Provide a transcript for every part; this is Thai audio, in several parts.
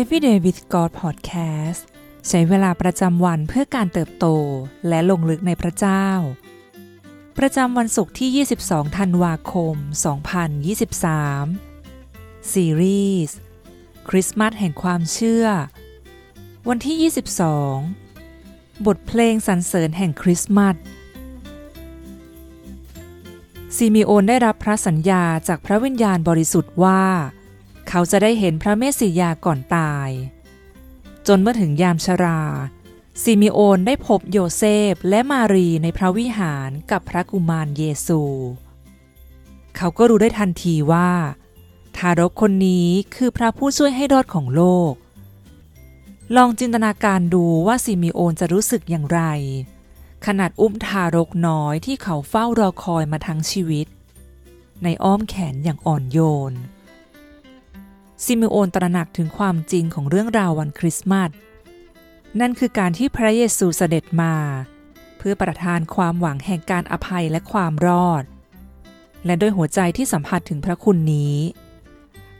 Everyday with God Podcast ใช้เวลาประจำวันเพื่อการเติบโตและลงลึกในพระเจ้า ประจำวันศุกร์ที่ 22 ธันวาคม 2023 ซีรีส์คริสต์มาสแห่งความเชื่อ วันที่ 22 บทเพลงสรรเสริญแห่งคริสต์มาสซิมิโอนได้รับพระสัญญาจากพระวิญญาณบริสุทธิ์ว่า เขาจะได้เห็นพระเมสสิยาก่อนตาย จนเมื่อถึงยามชรา ซิมิโอนได้พบโยเซฟและมารีในพระวิหารกับพระกุมารเยซู เขาก็รู้ได้ทันทีว่า ทารกคนนี้คือพระผู้ช่วยให้รอดของโลก ลองจินตนาการดูว่าซิมิโอนจะรู้สึกอย่างไร ขณะอุ้มทารกน้อยที่เขาเฝ้ารอคอยมาทั้งชีวิต ในอ้อมแขนอย่างอ่อนโยน ซิมิโอนตระหนักถึงความจริงของเรื่องราววันคริสต์มาส นั่นคือการที่พระเยซูเสด็จมา เพื่อประทานความหวังแห่งการอภัยและความรอด และด้วยหัวใจที่สัมผัสถึงพระคุณนี้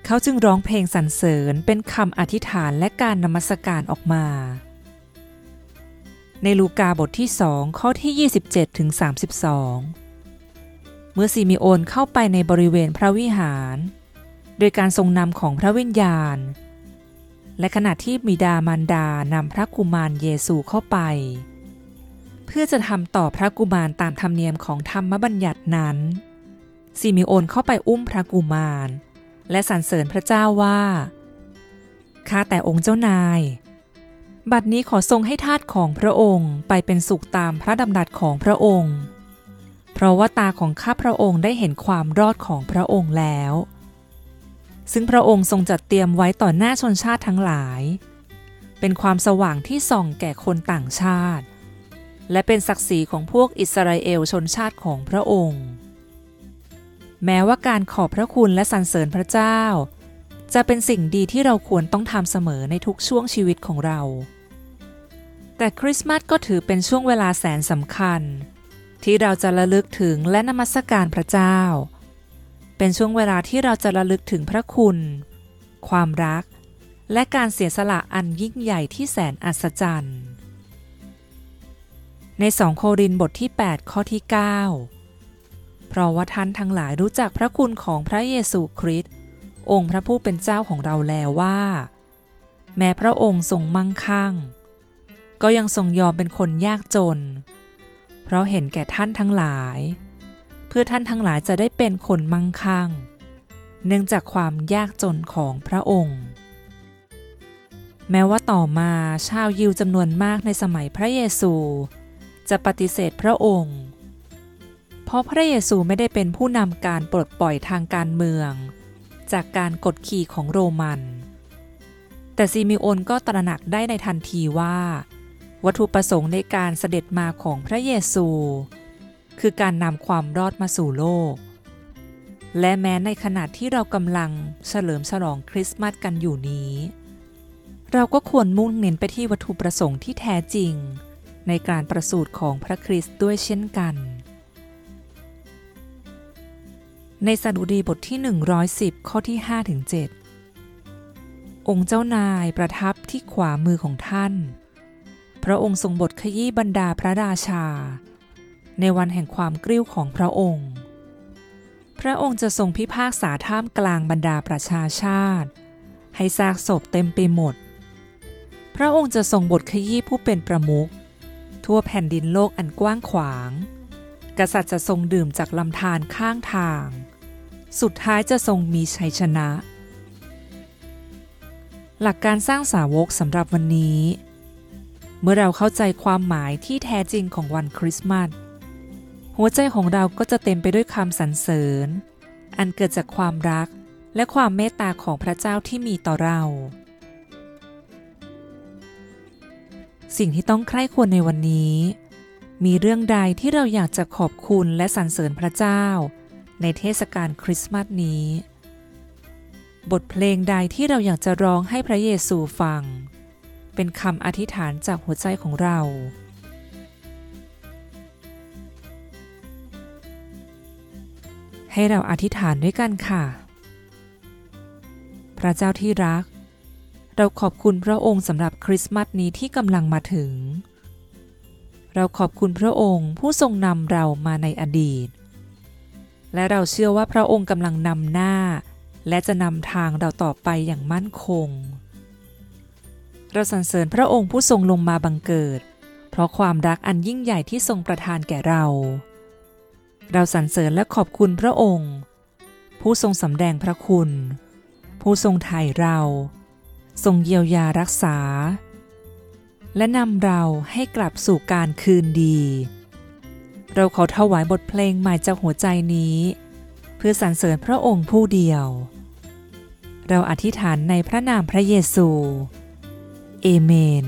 เขาจึงร้องเพลงสรรเสริญเป็นคำอธิษฐานและการนมัสการออกมา ในลูกาบทที่สองข้อที่ 27ถึง32 เมื่อซิมิโอนเข้าไปในบริเวณพระวิหาร โดยการทรงนำของพระวิญญาณ และขณะที่บิดามารดานำพระกุมารเยซูเข้าไป เพื่อจะทำต่อพระกุมารตามธรรมเนียมของธรรมบัญญัตินั้นซิมิโอนเข้าไปอุ้มพระกุมาร และสรรเสริญพระเจ้าว่าข้าแต่องค์เจ้านาย บัดนี้ขอทรงให้ทาสของพระองค์ไปเป็นสุขตามพระดำรัสของพระองค์ เพราะว่าตาของข้าพระองค์ได้เห็นความรอดของพระองค์แล้ว ซึ่งพระองค์ทรงจัดเตรียมไว้ต่อหน้าชนชาติทั้งหลาย เป็นความสว่างที่ส่องแก่คนต่างชาติ และเป็นศักดิ์ศรีของพวกอิสราเอลชนชาติของพระองค์ แม้ว่าการขอบพระคุณและสรรเสริญพระเจ้า จะเป็นสิ่งดีที่เราควรต้องทำเสมอในทุกช่วงชีวิตของเรา แต่คริสต์มาสก็ถือเป็นช่วงเวลาแสนสำคัญ ที่เราจะระลึกถึงและนมัสการพระเจ้า เป็นช่วงเวลาที่เราจะระลึกถึงพระคุณ ความรัก และการเสียสละอันยิ่งใหญ่ที่แสนอัศจรรย์ ในสองโครินบทที่ 8 ข้อที่ 9 เพราะว่าท่านทั้งหลายรู้จักพระคุณของพระเยซูคริสต์องค์พระผู้เป็นเจ้าของเราแล้วว่า แม้พระองค์ทรงมั่งคั่ง ก็ยังทรงยอมเป็นคนยากจน เพราะเห็นแก่ท่านทั้งหลาย พื่อท่านทั้งหลายจะได้เป็นคนมั่งคั่ง เนื่องจากความยากจนของพระองค์ แม้ว่าต่อมาชาวยิวจำนวนมากในสมัยพระเยซู จะปฏิเสธพระองค์ เพราะพระเยซูไม่ได้เป็นผู้นำการปลดปล่อยทางการเมือง จากการกดขี่ของโรมันแต่ซิมิโอนก็ตระหนักได้ในทันทีว่า วัตถุประสงค์ในการเสด็จมาของพระเยซู คือการนำความรอดมาสู่โลก และแม้ในขณะที่เรากำลังเฉลิมฉลองคริสต์มาสกันอยู่นี้ เราก็ควรมุ่งเน้นไปที่วัตถุประสงค์ที่แท้จริง ในการประสูติของพระคริสต์ด้วยเช่นกัน ในสดุดีบทที่ 110 ข้อที่ 5-7องค์เจ้านายประทับที่ขวามือของท่าน พระองค์ทรงบทขยี้บรรดาพระราชา ในวันแห่งความกริ้วของพระองค์ พระองค์จะทรงพิพากษาท่ามกลางบรรดาประชาชาติ ให้ซากศพเต็มไปหมด พระองค์จะทรงบทขยี้ผู้เป็นประมุขทั่วแผ่นดินโลกอันกว้างขวาง กษัตริย์จะทรงดื่มจากลำธารข้างทาง สุดท้ายจะทรงมีชัยชนะ หลักการสร้างสาวกสำหรับวันนี้ เมื่อเราเข้าใจความหมายที่แท้จริงของวันคริสต์มาส หัวใจของเราก็จะเต็มไปด้วยคำสรรเสริญ อันเกิดจากความรักและความเมตตาของพระเจ้าที่มีต่อเรา สิ่งที่ต้องใคร่ควรในวันนี้ มีเรื่องใดที่เราอยากจะขอบคุณและสรรเสริญพระเจ้า ในเทศกาลคริสต์มาสนี้ บทเพลงใดที่เราอยากจะร้องให้พระเยซูฟัง เป็นคำอธิษฐานจากหัวใจของเรา ให้เราอธิษฐานด้วยกันค่ะ พระเจ้าที่รัก เราขอบคุณพระองค์สำหรับคริสต์มาสนี้ที่กำลังมาถึง เราขอบคุณพระองค์ผู้ทรงนำเรามาในอดีต และเราเชื่อว่าพระองค์กำลังนำหน้า และจะนำทางเราต่อไปอย่างมั่นคง เราสรรเสริญพระองค์ผู้ทรงลงมาบังเกิด เพราะความรักอันยิ่งใหญ่ที่ทรงประทานแก่เรา เราสรรเสริญและขอบคุณพระองค์ ผู้ทรงสำแดงพระคุณ ผู้ทรงไถ่เรา ทรงเยียวยารักษา และนำเราให้กลับสู่การคืนดี เราขอถวายบทเพลงใหม่จากหัวใจนี้ เพื่อสรรเสริญพระองค์ผู้เดียว เราอธิษฐานในพระนามพระเยซู เอเมน